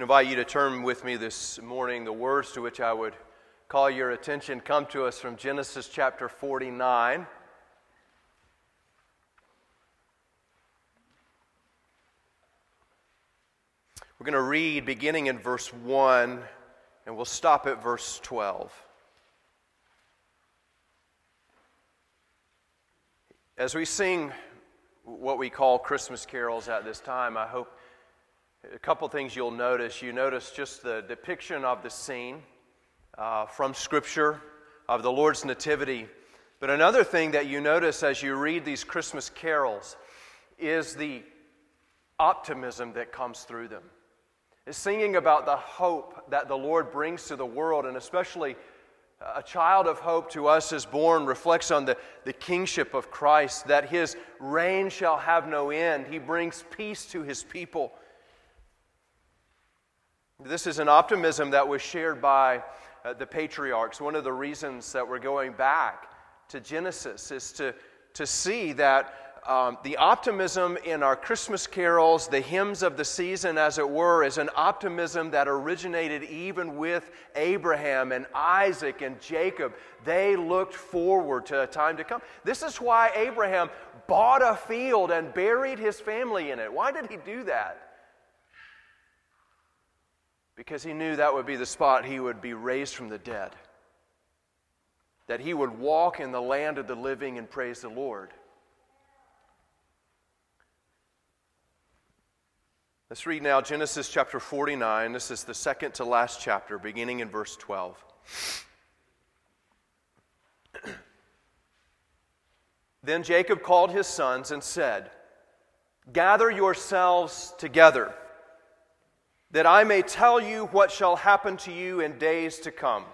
Invite you to turn with me this morning. The words to which I would call your attention come to us from Genesis chapter 49. We're going to read beginning in verse 1, and we'll stop at verse 12. As we sing what we call Christmas carols at this time, I hope a couple things you'll notice. You notice just the depiction of the scene uh, from Scripture of the Lord's Nativity. But another thing that you notice as you read these Christmas carols is the optimism that comes through them. It's singing about the hope that the Lord brings to the world, and especially a child of hope to us is born reflects on the, the kingship of Christ, that his reign shall have no end. He brings peace to his people. This is an optimism that was shared by uh, the patriarchs. One of the reasons that we're going back to Genesis is to, to see that um, the optimism in our Christmas carols, the hymns of the season, as it were, is an optimism that originated even with Abraham and Isaac and Jacob. They looked forward to a time to come. This is why Abraham bought a field and buried his family in it. Why did he do that? Because he knew that would be the spot he would be raised from the dead. That he would walk in the land of the living and praise the Lord. Let's read now Genesis chapter 49. This is the second to last chapter, beginning in verse 12. then Jacob called his sons and said, Gather yourselves together that I may tell you what shall happen to you in days to come.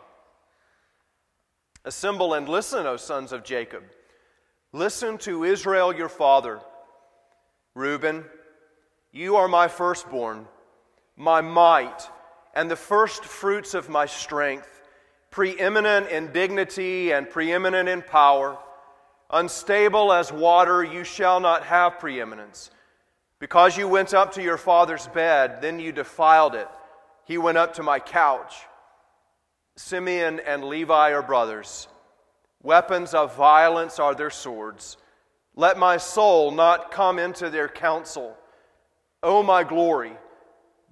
Assemble and listen, O sons of Jacob. Listen to Israel your father. Reuben, you are my firstborn, my might, and the first fruits of my strength, preeminent in dignity and preeminent in power. Unstable as water, you shall not have preeminence. Because you went up to your father's bed, then you defiled it. He went up to my couch. Simeon and Levi are brothers. Weapons of violence are their swords. Let my soul not come into their counsel. O my glory,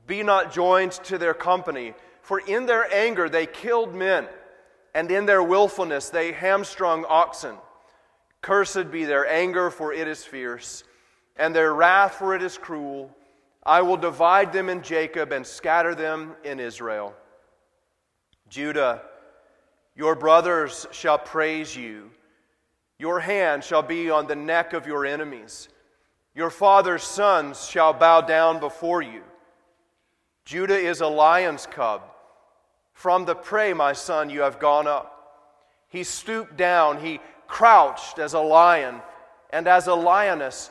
be not joined to their company, for in their anger they killed men, and in their willfulness they hamstrung oxen. Cursed be their anger, for it is fierce and their wrath, for it is cruel. I will divide them in Jacob and scatter them in Israel. Judah, your brothers shall praise you. Your hand shall be on the neck of your enemies. Your father's sons shall bow down before you. Judah is a lion's cub. From the prey, my son, you have gone up. He stooped down, he crouched as a lion, and as a lioness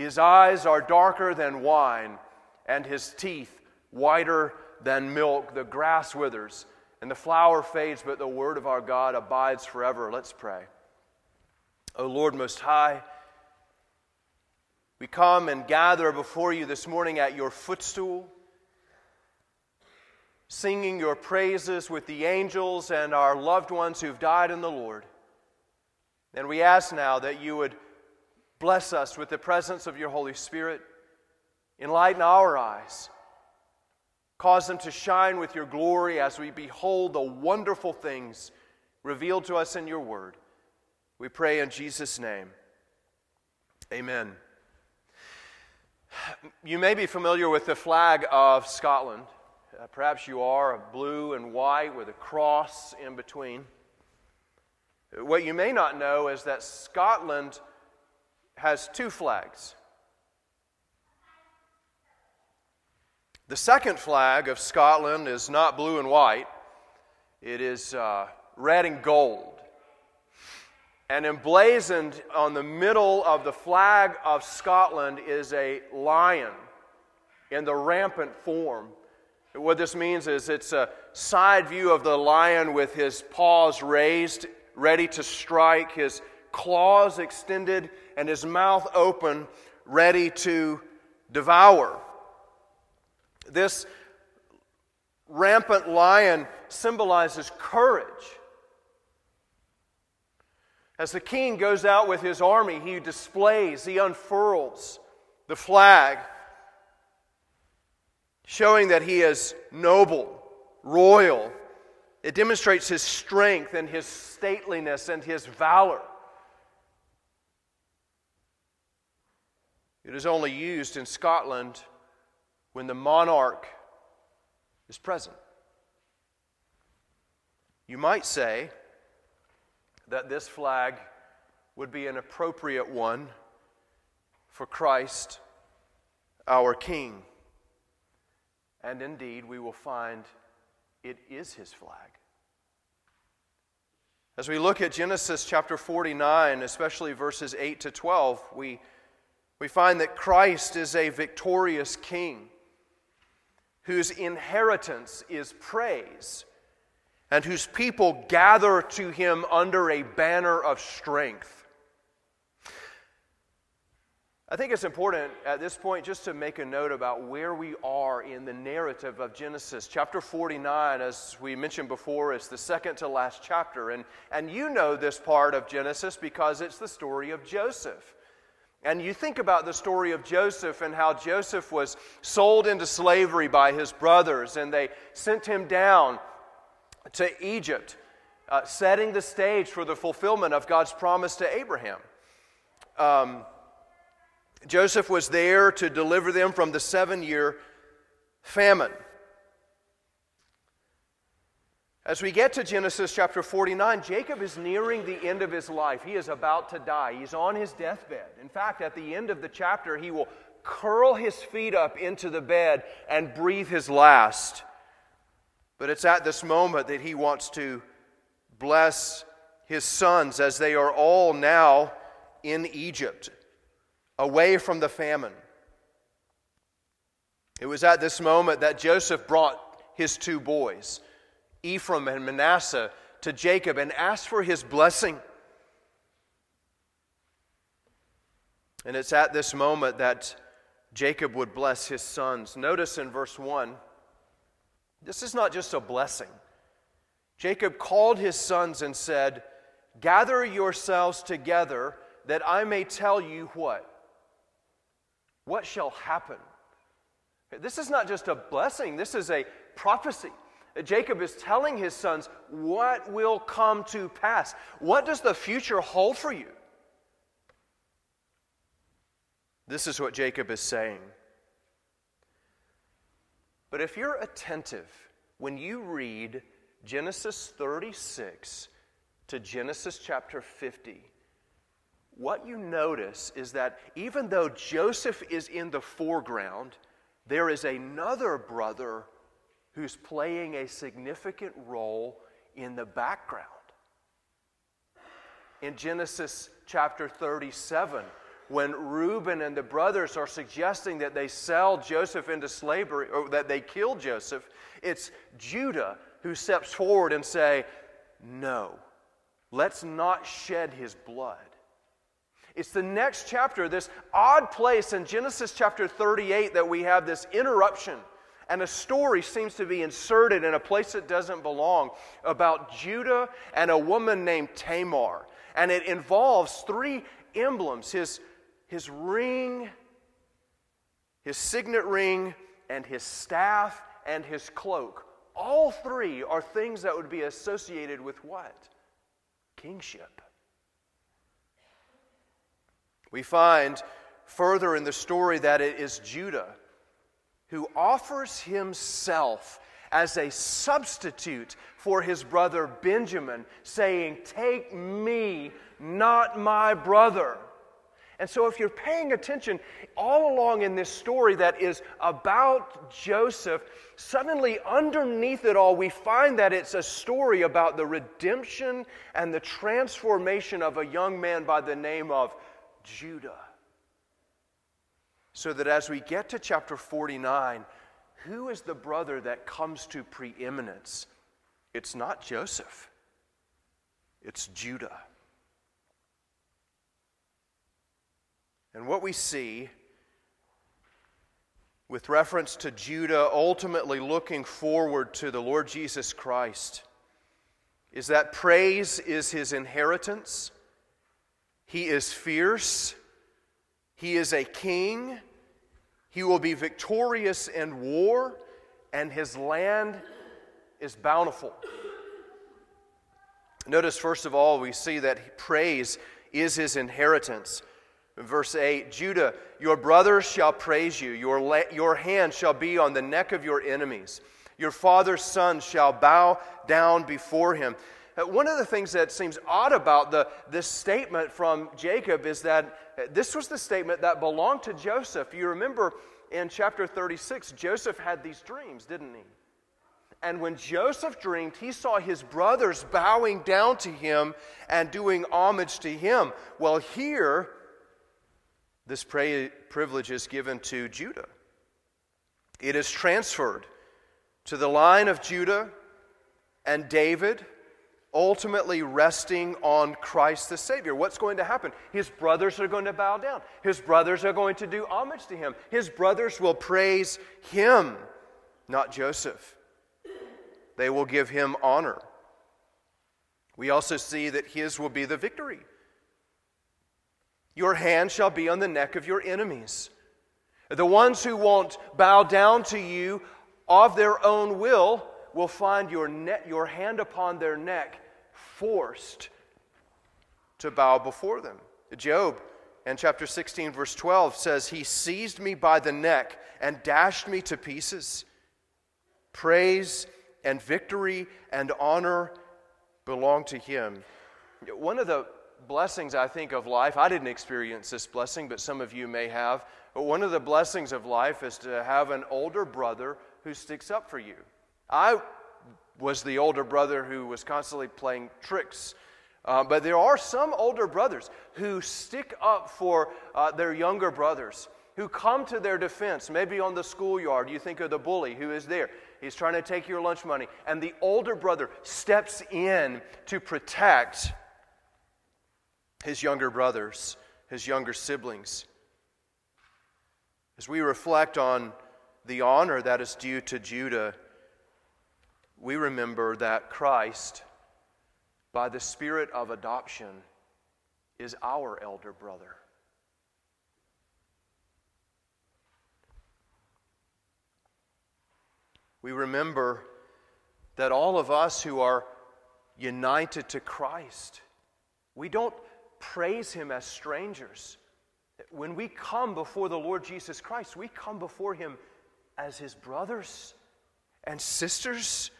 His eyes are darker than wine, and his teeth whiter than milk. The grass withers and the flower fades, but the word of our God abides forever. Let's pray. O Lord Most High, we come and gather before you this morning at your footstool, singing your praises with the angels and our loved ones who've died in the Lord. And we ask now that you would Bless us with the presence of your Holy Spirit. Enlighten our eyes. Cause them to shine with your glory as we behold the wonderful things revealed to us in your word. We pray in Jesus' name. Amen. You may be familiar with the flag of Scotland. Uh, perhaps you are, a blue and white with a cross in between. What you may not know is that Scotland has two flags. The second flag of Scotland is not blue and white, it is uh, red and gold. And emblazoned on the middle of the flag of Scotland is a lion in the rampant form. What this means is it's a side view of the lion with his paws raised, ready to strike, his claws extended, and his mouth open, ready to devour. This rampant lion symbolizes courage. As the king goes out with his army, he displays, he unfurls the flag, showing that he is noble, royal. It demonstrates his strength and his stateliness and his valor. It is only used in Scotland when the monarch is present. You might say that this flag would be an appropriate one for Christ, our King. And indeed, we will find it is his flag. As we look at Genesis chapter 49, especially verses 8 to 12, we, we find that Christ is a victorious king whose inheritance is praise, and whose people gather to him under a banner of strength. I think it's important at this point just to make a note about where we are in the narrative of Genesis. Chapter 49, as we mentioned before, is the second to last chapter. And, and you know this part of Genesis because it's the story of Joseph. And you think about the story of Joseph and how Joseph was sold into slavery by his brothers, and they sent him down to Egypt, uh, setting the stage for the fulfillment of God's promise to Abraham. Um, Joseph was there to deliver them from the seven year famine. As we get to Genesis chapter 49, Jacob is nearing the end of his life. He is about to die. He's on his deathbed. In fact, at the end of the chapter, he will curl his feet up into the bed and breathe his last. But it's at this moment that he wants to bless his sons as they are all now in Egypt, away from the famine. It was at this moment that Joseph brought his two boys. Ephraim and Manasseh to Jacob and asked for his blessing. And it's at this moment that Jacob would bless his sons. Notice in verse 1, this is not just a blessing. Jacob called his sons and said, Gather yourselves together that I may tell you what? What shall happen? This is not just a blessing, this is a prophecy. Jacob is telling his sons what will come to pass. What does the future hold for you? This is what Jacob is saying. But if you're attentive, when you read Genesis 36 to Genesis chapter 50, what you notice is that even though Joseph is in the foreground, there is another brother who's playing a significant role in the background. In Genesis chapter 37, when Reuben and the brothers are suggesting that they sell Joseph into slavery or that they kill Joseph, it's Judah who steps forward and say, "No. Let's not shed his blood." It's the next chapter, this odd place in Genesis chapter 38 that we have this interruption and a story seems to be inserted in a place that doesn't belong about Judah and a woman named Tamar. And it involves three emblems his, his ring, his signet ring, and his staff and his cloak. All three are things that would be associated with what? Kingship. We find further in the story that it is Judah who offers himself as a substitute for his brother Benjamin, saying, Take me, not my brother. And so, if you're paying attention all along in this story that is about Joseph, suddenly underneath it all, we find that it's a story about the redemption and the transformation of a young man by the name of Judah. So that as we get to chapter 49, who is the brother that comes to preeminence? It's not Joseph, it's Judah. And what we see with reference to Judah ultimately looking forward to the Lord Jesus Christ is that praise is his inheritance. He is fierce. He is a king. He will be victorious in war, and his land is bountiful. Notice, first of all, we see that praise is his inheritance. Verse 8 Judah, your brothers shall praise you, your, la- your hand shall be on the neck of your enemies. Your father's sons shall bow down before him. Uh, one of the things that seems odd about the, this statement from Jacob is that uh, this was the statement that belonged to Joseph. You remember in chapter 36, Joseph had these dreams, didn't he? And when Joseph dreamed, he saw his brothers bowing down to him and doing homage to him. Well, here, this privilege is given to Judah. It is transferred to the line of Judah and David, ultimately resting on Christ the Savior. What's going to happen? His brothers are going to bow down, his brothers are going to do homage to him, his brothers will praise him, not Joseph. They will give him honor. We also see that his will be the victory. Your hand shall be on the neck of your enemies. The ones who won't bow down to you of their own will will find your, ne- your hand upon their neck forced to bow before them. Job in chapter 16, verse 12 says, He seized me by the neck and dashed me to pieces. Praise and victory and honor belong to him. One of the blessings, I think, of life, I didn't experience this blessing, but some of you may have. But one of the blessings of life is to have an older brother who sticks up for you. I was the older brother who was constantly playing tricks. Uh, but there are some older brothers who stick up for uh, their younger brothers, who come to their defense, maybe on the schoolyard. You think of the bully who is there. He's trying to take your lunch money. And the older brother steps in to protect his younger brothers, his younger siblings. As we reflect on the honor that is due to Judah, we remember that Christ, by the spirit of adoption, is our elder brother. We remember that all of us who are united to Christ, we don't praise Him as strangers. When we come before the Lord Jesus Christ, we come before Him as His brothers and sisters.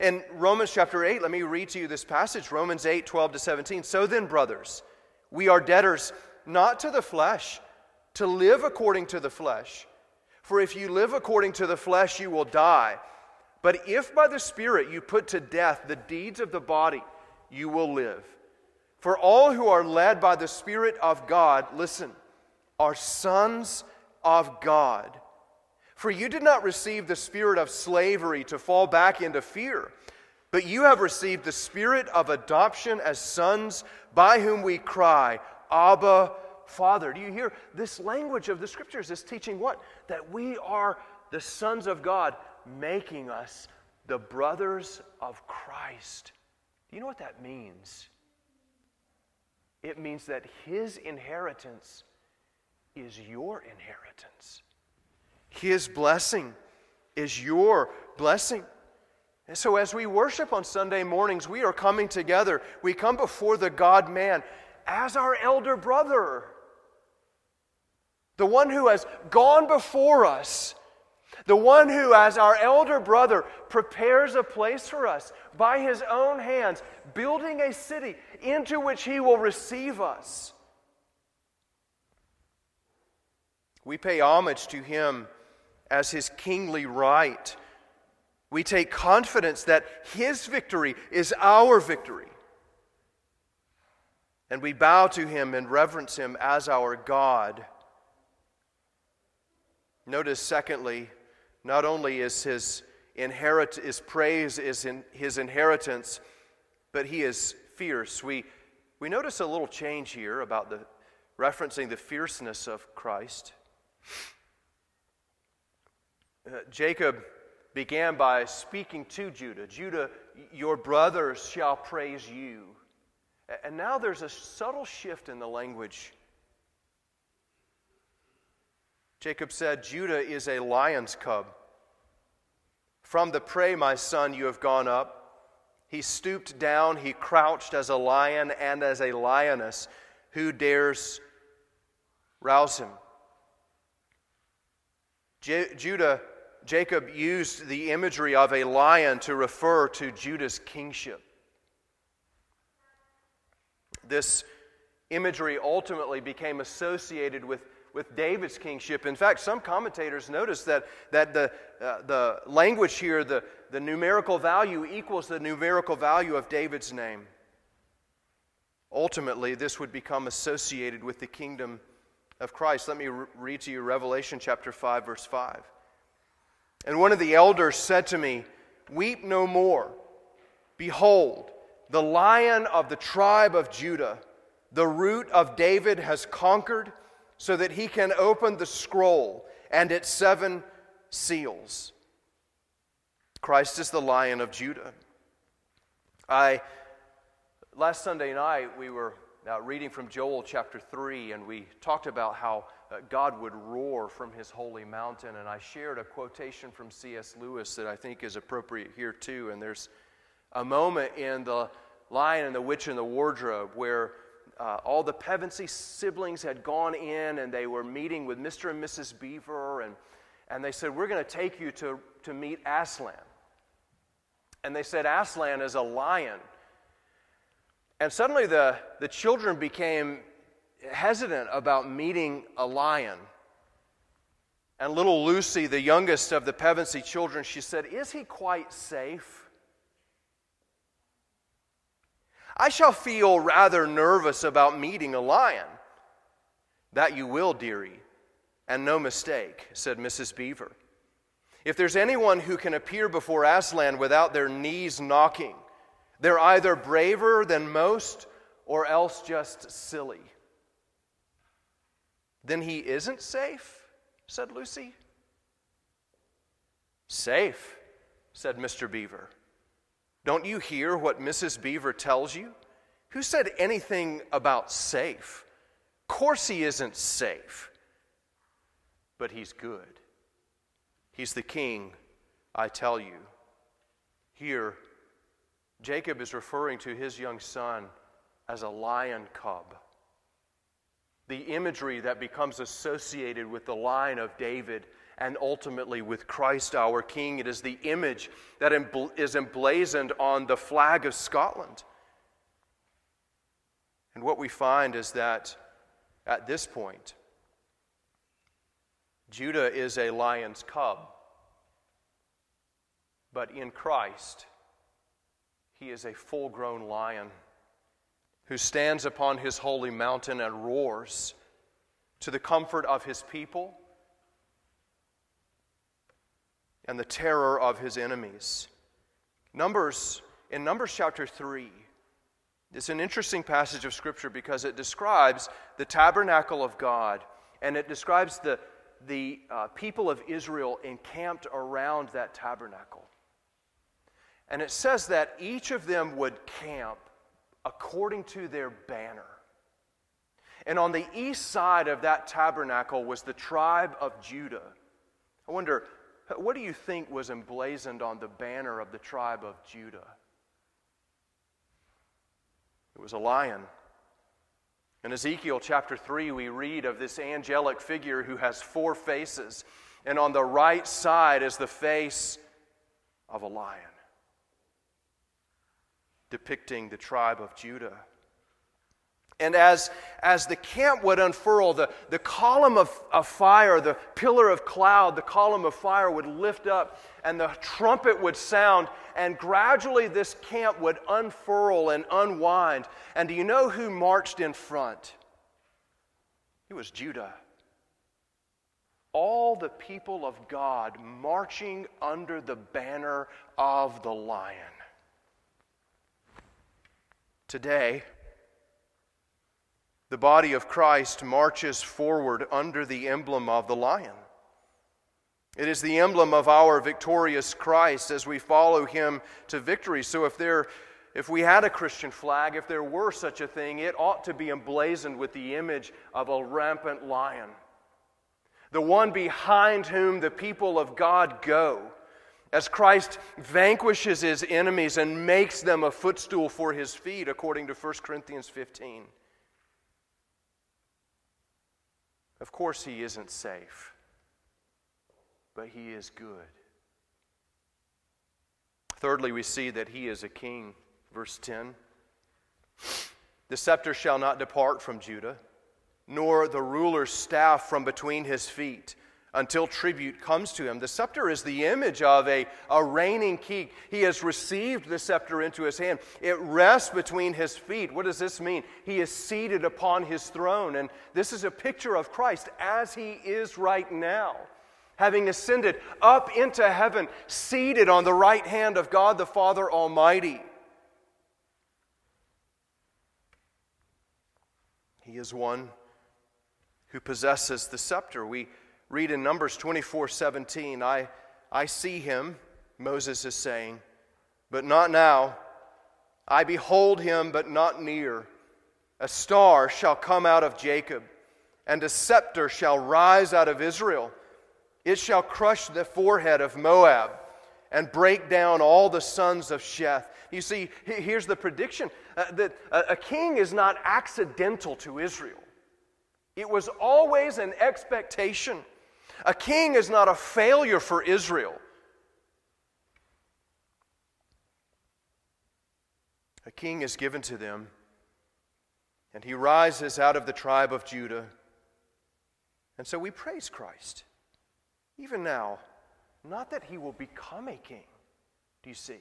In Romans chapter 8, let me read to you this passage Romans 8, 12 to 17. So then, brothers, we are debtors not to the flesh, to live according to the flesh. For if you live according to the flesh, you will die. But if by the Spirit you put to death the deeds of the body, you will live. For all who are led by the Spirit of God, listen, are sons of God. For you did not receive the spirit of slavery to fall back into fear, but you have received the spirit of adoption as sons, by whom we cry, Abba, Father. Do you hear this language of the scriptures is teaching what? That we are the sons of God, making us the brothers of Christ. Do you know what that means? It means that his inheritance is your inheritance. His blessing is your blessing. And so, as we worship on Sunday mornings, we are coming together. We come before the God man as our elder brother, the one who has gone before us the one who, as our elder brother, prepares a place for us by his own hands, building a city into which he will receive us. We pay homage to him as his kingly right. We take confidence that his victory is our victory. And we bow to him and reverence him as our God. Notice, secondly, not only is his inherit his praise is in his inheritance, but he is fierce. We, we notice a little change here about the referencing the fierceness of Christ. Uh, Jacob began by speaking to Judah Judah, your brothers shall praise you. And now there's a subtle shift in the language. Jacob said, Judah is a lion's cub. From the prey, my son, you have gone up. He stooped down, he crouched as a lion and as a lioness. Who dares rouse him? J- Judah, Jacob used the imagery of a lion to refer to Judah's kingship. This imagery ultimately became associated with with David's kingship. In fact, some commentators notice that, that the, uh, the language here, the, the numerical value, equals the numerical value of David's name. Ultimately, this would become associated with the kingdom of Christ. Let me re- read to you Revelation chapter 5, verse 5. And one of the elders said to me, Weep no more. Behold, the lion of the tribe of Judah, the root of David, has conquered so that he can open the scroll and its seven seals. Christ is the lion of Judah. I last Sunday night we were uh, reading from Joel chapter 3 and we talked about how God would roar from his holy mountain and I shared a quotation from C.S. Lewis that I think is appropriate here too and there's a moment in the Lion and the Witch and the Wardrobe where uh, all the Pevensey siblings had gone in and they were meeting with Mr. and Mrs. Beaver, and, and they said, We're going to take you to, to meet Aslan. And they said, Aslan is a lion. And suddenly the, the children became hesitant about meeting a lion. And little Lucy, the youngest of the Pevensey children, she said, Is he quite safe? I shall feel rather nervous about meeting a lion. That you will, dearie, and no mistake, said Mrs. Beaver. If there's anyone who can appear before Aslan without their knees knocking, they're either braver than most or else just silly. Then he isn't safe, said Lucy. Safe, said Mr. Beaver. Don't you hear what Mrs. Beaver tells you? Who said anything about safe? Course, he isn't safe, but he's good. He's the king, I tell you. Here, Jacob is referring to his young son as a lion cub. The imagery that becomes associated with the line of David and ultimately with Christ our King. It is the image that is emblazoned on the flag of Scotland. And what we find is that at this point, Judah is a lion's cub. But in Christ, he is a full grown lion who stands upon his holy mountain and roars to the comfort of his people and the terror of his enemies. Numbers, in Numbers chapter 3, it's an interesting passage of Scripture because it describes the tabernacle of God and it describes the, the uh, people of Israel encamped around that tabernacle. And it says that each of them would camp according to their banner. And on the east side of that tabernacle was the tribe of Judah. I wonder, what do you think was emblazoned on the banner of the tribe of Judah? It was a lion. In Ezekiel chapter 3, we read of this angelic figure who has four faces, and on the right side is the face of a lion, depicting the tribe of Judah. And as, as the camp would unfurl, the, the column of, of fire, the pillar of cloud, the column of fire would lift up, and the trumpet would sound, and gradually this camp would unfurl and unwind. And do you know who marched in front? It was Judah. All the people of God marching under the banner of the lion. Today, the body of Christ marches forward under the emblem of the lion. It is the emblem of our victorious Christ as we follow him to victory. So if there if we had a Christian flag, if there were such a thing, it ought to be emblazoned with the image of a rampant lion. The one behind whom the people of God go as Christ vanquishes his enemies and makes them a footstool for his feet, according to 1 Corinthians 15. Of course, he isn't safe, but he is good. Thirdly, we see that he is a king. Verse 10 The scepter shall not depart from Judah, nor the ruler's staff from between his feet until tribute comes to him. The scepter is the image of a, a reigning king. He has received the scepter into his hand. It rests between his feet. What does this mean? He is seated upon his throne. And this is a picture of Christ as he is right now, having ascended up into heaven, seated on the right hand of God the Father Almighty. He is one who possesses the scepter. We read in Numbers 24 17, I, I see him, Moses is saying, but not now. I behold him, but not near. A star shall come out of Jacob, and a scepter shall rise out of Israel. It shall crush the forehead of Moab and break down all the sons of Sheth. You see, here's the prediction uh, that a king is not accidental to Israel. It was always an expectation. A king is not a failure for Israel. A king is given to them, and he rises out of the tribe of Judah. And so we praise Christ. Even now, not that he will become a king, do you see,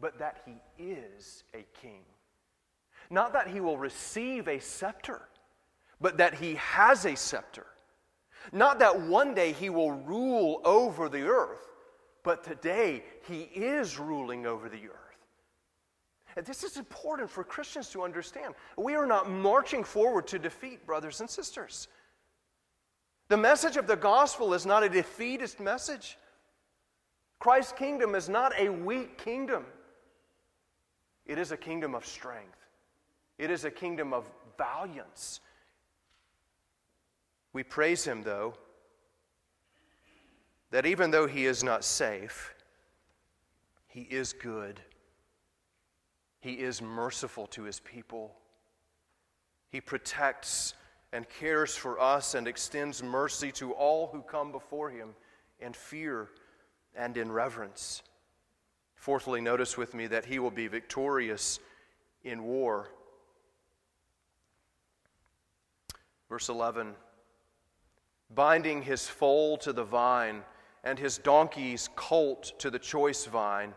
but that he is a king. Not that he will receive a scepter, but that he has a scepter. Not that one day he will rule over the earth, but today he is ruling over the earth. And this is important for Christians to understand. We are not marching forward to defeat, brothers and sisters. The message of the gospel is not a defeatist message. Christ's kingdom is not a weak kingdom, it is a kingdom of strength, it is a kingdom of valiance. We praise him, though, that even though he is not safe, he is good. He is merciful to his people. He protects and cares for us and extends mercy to all who come before him in fear and in reverence. Fourthly, notice with me that he will be victorious in war. Verse 11 binding his foal to the vine and his donkey's colt to the choice vine.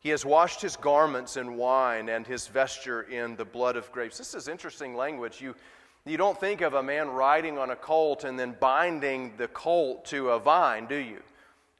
He has washed his garments in wine and his vesture in the blood of grapes. This is interesting language. You, you don't think of a man riding on a colt and then binding the colt to a vine, do you?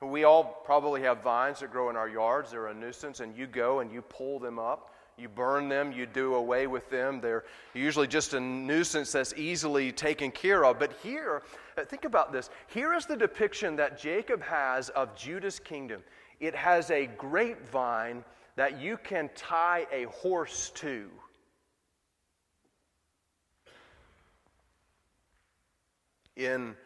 We all probably have vines that grow in our yards. They're a nuisance, and you go and you pull them up. You burn them, you do away with them. They're usually just a nuisance that's easily taken care of. But here, uh, think about this. Here is the depiction that Jacob has of Judah's kingdom it has a grapevine that you can tie a horse to. In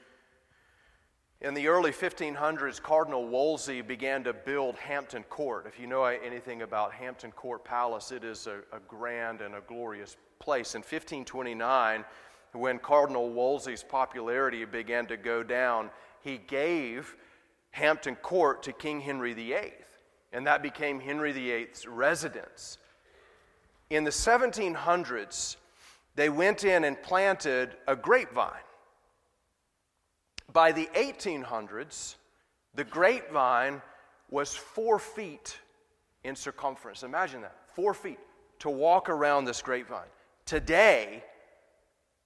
in the early 1500s, Cardinal Wolsey began to build Hampton Court. If you know anything about Hampton Court Palace, it is a, a grand and a glorious place. In 1529, when Cardinal Wolsey's popularity began to go down, he gave Hampton Court to King Henry VIII, and that became Henry VIII's residence. In the 1700s, they went in and planted a grapevine. By the 1800s, the grapevine was four feet in circumference. Imagine that four feet to walk around this grapevine. Today,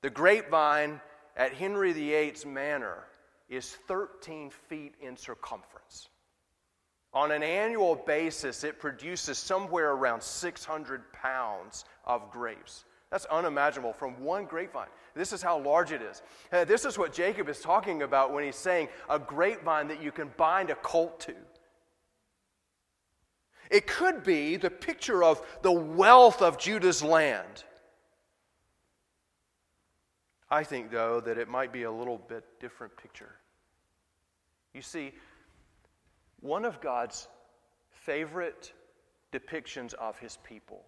the grapevine at Henry VIII's manor is 13 feet in circumference. On an annual basis, it produces somewhere around 600 pounds of grapes. That's unimaginable from one grapevine. This is how large it is. Uh, this is what Jacob is talking about when he's saying a grapevine that you can bind a colt to. It could be the picture of the wealth of Judah's land. I think, though, that it might be a little bit different picture. You see, one of God's favorite depictions of his people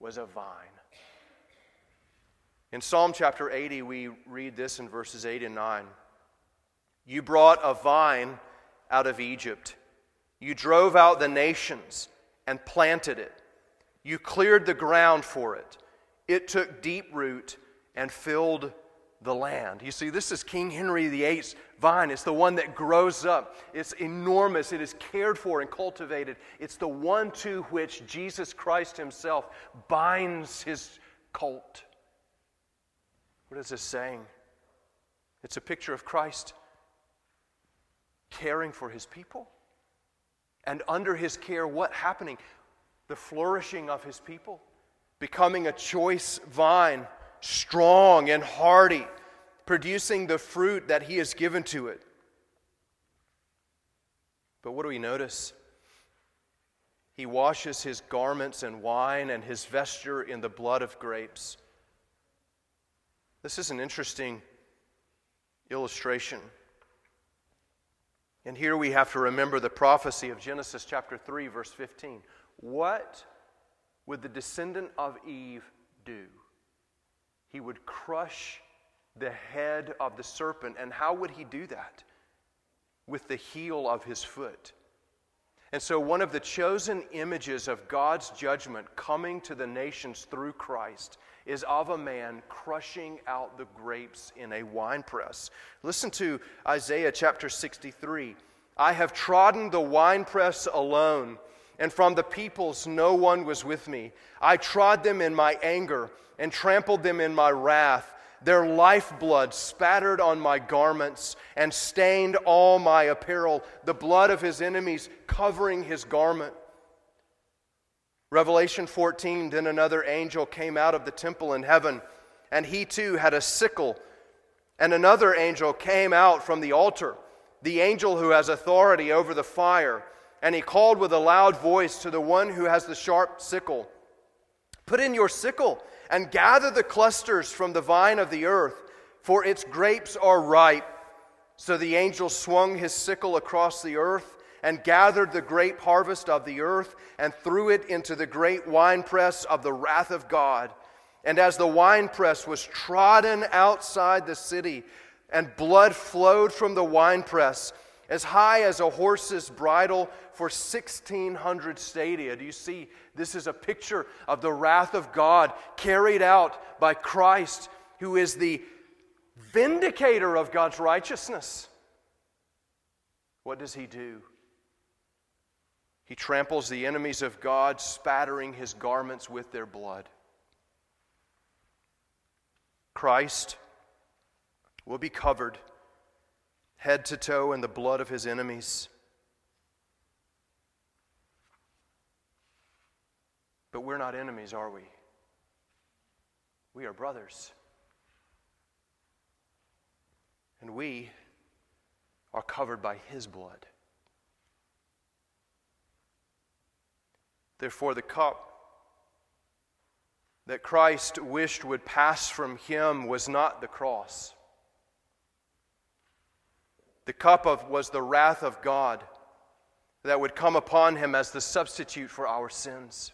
was a vine. In Psalm chapter 80, we read this in verses 8 and 9. You brought a vine out of Egypt. You drove out the nations and planted it. You cleared the ground for it. It took deep root and filled the land. You see, this is King Henry VIII's vine. It's the one that grows up. It's enormous. It is cared for and cultivated. It's the one to which Jesus Christ himself binds his cult. What is this saying? It's a picture of Christ caring for his people. And under his care, what happening? The flourishing of his people, becoming a choice vine strong and hardy, producing the fruit that He has given to it. But what do we notice? He washes his garments in wine and his vesture in the blood of grapes. This is an interesting illustration. And here we have to remember the prophecy of Genesis chapter 3, verse 15. What would the descendant of Eve do? He would crush the head of the serpent. And how would he do that? With the heel of his foot. And so, one of the chosen images of God's judgment coming to the nations through Christ is of a man crushing out the grapes in a winepress. Listen to Isaiah chapter 63. I have trodden the winepress alone, and from the peoples no one was with me. I trod them in my anger and trampled them in my wrath. Their lifeblood spattered on my garments and stained all my apparel, the blood of his enemies covering his garment. Revelation 14 Then another angel came out of the temple in heaven, and he too had a sickle. And another angel came out from the altar, the angel who has authority over the fire. And he called with a loud voice to the one who has the sharp sickle Put in your sickle and gather the clusters from the vine of the earth, for its grapes are ripe. So the angel swung his sickle across the earth and gathered the grape harvest of the earth and threw it into the great winepress of the wrath of God. And as the winepress was trodden outside the city, and blood flowed from the winepress, as high as a horse's bridle for 1,600 stadia. Do you see? This is a picture of the wrath of God carried out by Christ, who is the vindicator of God's righteousness. What does he do? He tramples the enemies of God, spattering his garments with their blood. Christ will be covered head to toe in the blood of his enemies. But we're not enemies, are we? We are brothers. And we are covered by his blood. Therefore, the cup that Christ wished would pass from him was not the cross. The cup of, was the wrath of God that would come upon him as the substitute for our sins.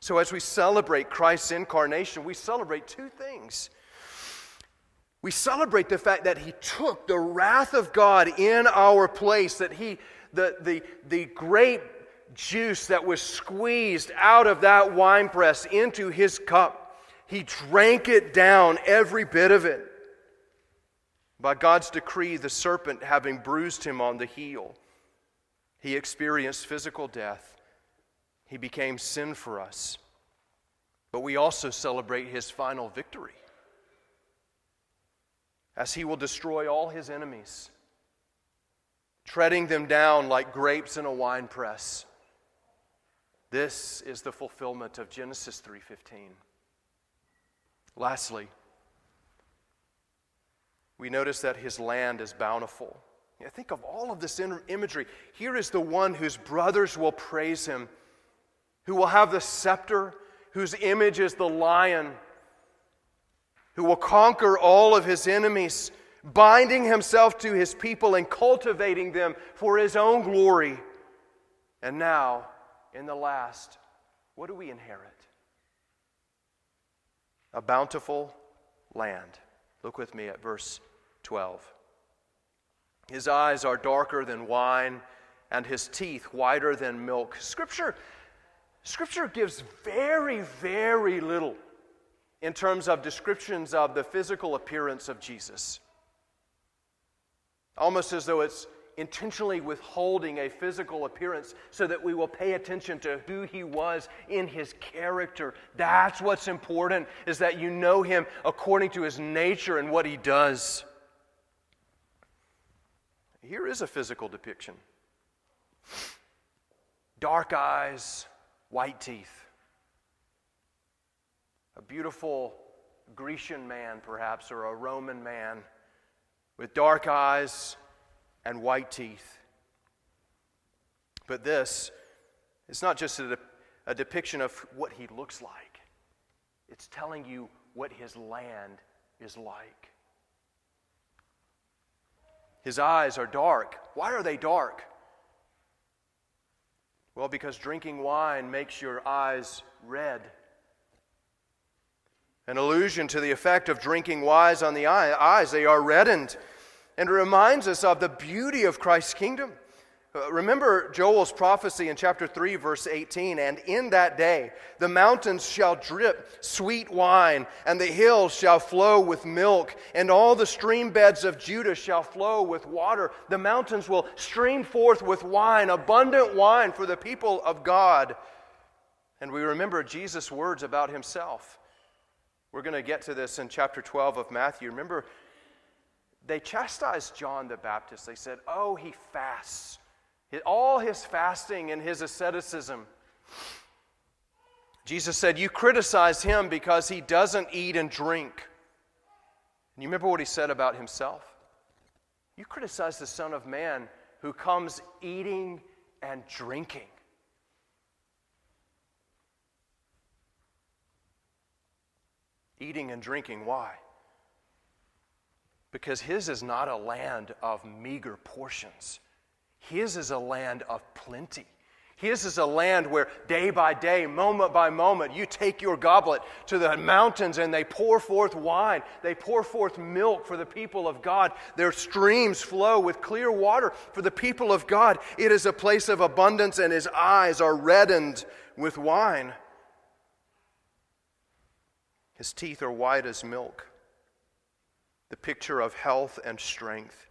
So, as we celebrate Christ's incarnation, we celebrate two things. We celebrate the fact that he took the wrath of God in our place, that he, the, the, the great juice that was squeezed out of that winepress into his cup. He drank it down, every bit of it. By God's decree, the serpent having bruised him on the heel, he experienced physical death. He became sin for us. But we also celebrate his final victory as he will destroy all his enemies, treading them down like grapes in a winepress. This is the fulfillment of Genesis 3:15. Lastly, we notice that his land is bountiful. Think of all of this imagery. Here is the one whose brothers will praise him, who will have the scepter, whose image is the lion, who will conquer all of his enemies, binding himself to his people and cultivating them for his own glory. And now, in the last, what do we inherit? A bountiful land. Look with me at verse 12. His eyes are darker than wine, and his teeth whiter than milk. Scripture, Scripture gives very, very little in terms of descriptions of the physical appearance of Jesus. Almost as though it's intentionally withholding a physical appearance so that we will pay attention to who he was in his character. That's what's important is that you know him according to his nature and what he does. Here is a physical depiction. Dark eyes, white teeth. A beautiful Grecian man, perhaps, or a Roman man with dark eyes and white teeth. But this is not just a, de- a depiction of what he looks like, it's telling you what his land is like. His eyes are dark. Why are they dark? Well, because drinking wine makes your eyes red. An allusion to the effect of drinking wine on the eyes. They are reddened. And it reminds us of the beauty of Christ's kingdom. Uh, remember Joel's prophecy in chapter 3, verse 18. And in that day the mountains shall drip sweet wine, and the hills shall flow with milk, and all the stream beds of Judah shall flow with water. The mountains will stream forth with wine, abundant wine for the people of God. And we remember Jesus' words about himself. We're going to get to this in chapter 12 of Matthew. Remember, they chastised John the Baptist. They said, Oh, he fasts all his fasting and his asceticism. Jesus said, You criticize him because he doesn't eat and drink. And you remember what he said about himself? You criticize the Son of Man who comes eating and drinking. Eating and drinking, why? Because his is not a land of meager portions. His is a land of plenty. His is a land where day by day, moment by moment, you take your goblet to the mountains and they pour forth wine. They pour forth milk for the people of God. Their streams flow with clear water for the people of God. It is a place of abundance, and his eyes are reddened with wine. His teeth are white as milk, the picture of health and strength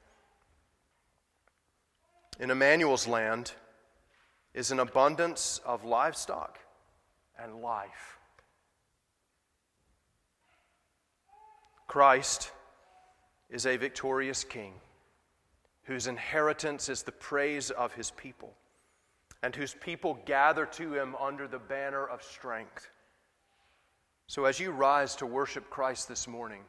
in Emmanuel's land is an abundance of livestock and life. Christ is a victorious king whose inheritance is the praise of his people and whose people gather to him under the banner of strength. So, as you rise to worship Christ this morning,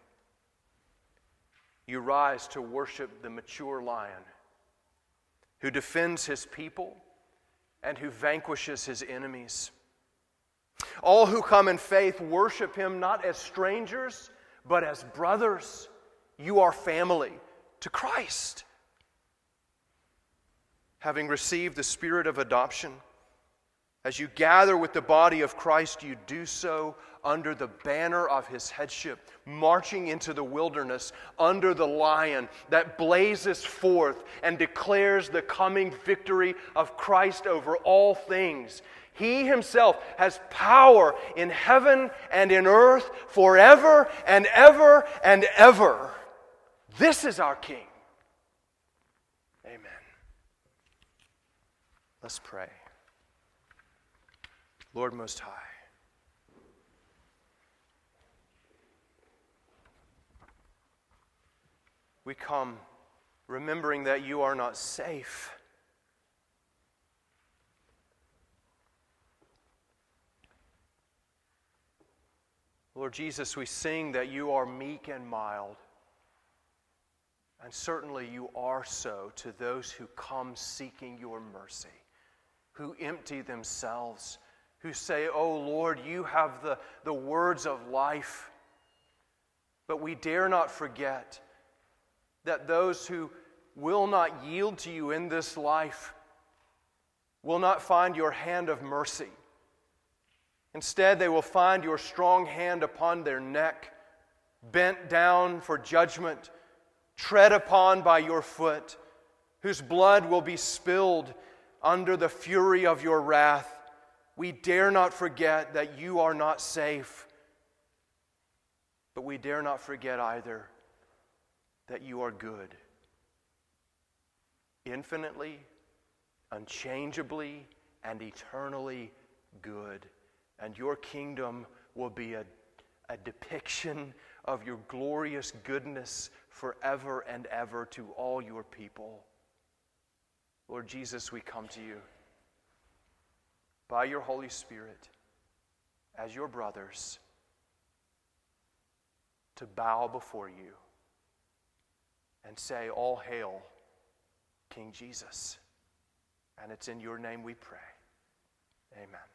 you rise to worship the mature lion who defends his people and who vanquishes his enemies. All who come in faith worship him not as strangers, but as brothers. You are family to Christ. Having received the spirit of adoption, As you gather with the body of Christ, you do so under the banner of his headship, marching into the wilderness under the lion that blazes forth and declares the coming victory of Christ over all things. He himself has power in heaven and in earth forever and ever and ever. This is our King. Amen. Let's pray. Lord Most High, we come remembering that you are not safe. Lord Jesus, we sing that you are meek and mild. And certainly you are so to those who come seeking your mercy, who empty themselves, who say, Oh Lord, you have the, the words of life. But we dare not forget that those who will not yield to you in this life will not find your hand of mercy. Instead, they will find your strong hand upon their neck, bent down for judgment, tread upon by your foot, whose blood will be spilled under the fury of your wrath. We dare not forget that you are not safe, but we dare not forget either that you are good. Infinitely, unchangeably, and eternally good and your kingdom will be a, a depiction of your glorious goodness forever and ever to all your people. Lord Jesus, we come to you by your Holy Spirit as your brothers to bow before you and say, All hail, King Jesus. And it's in your name we pray. Amen.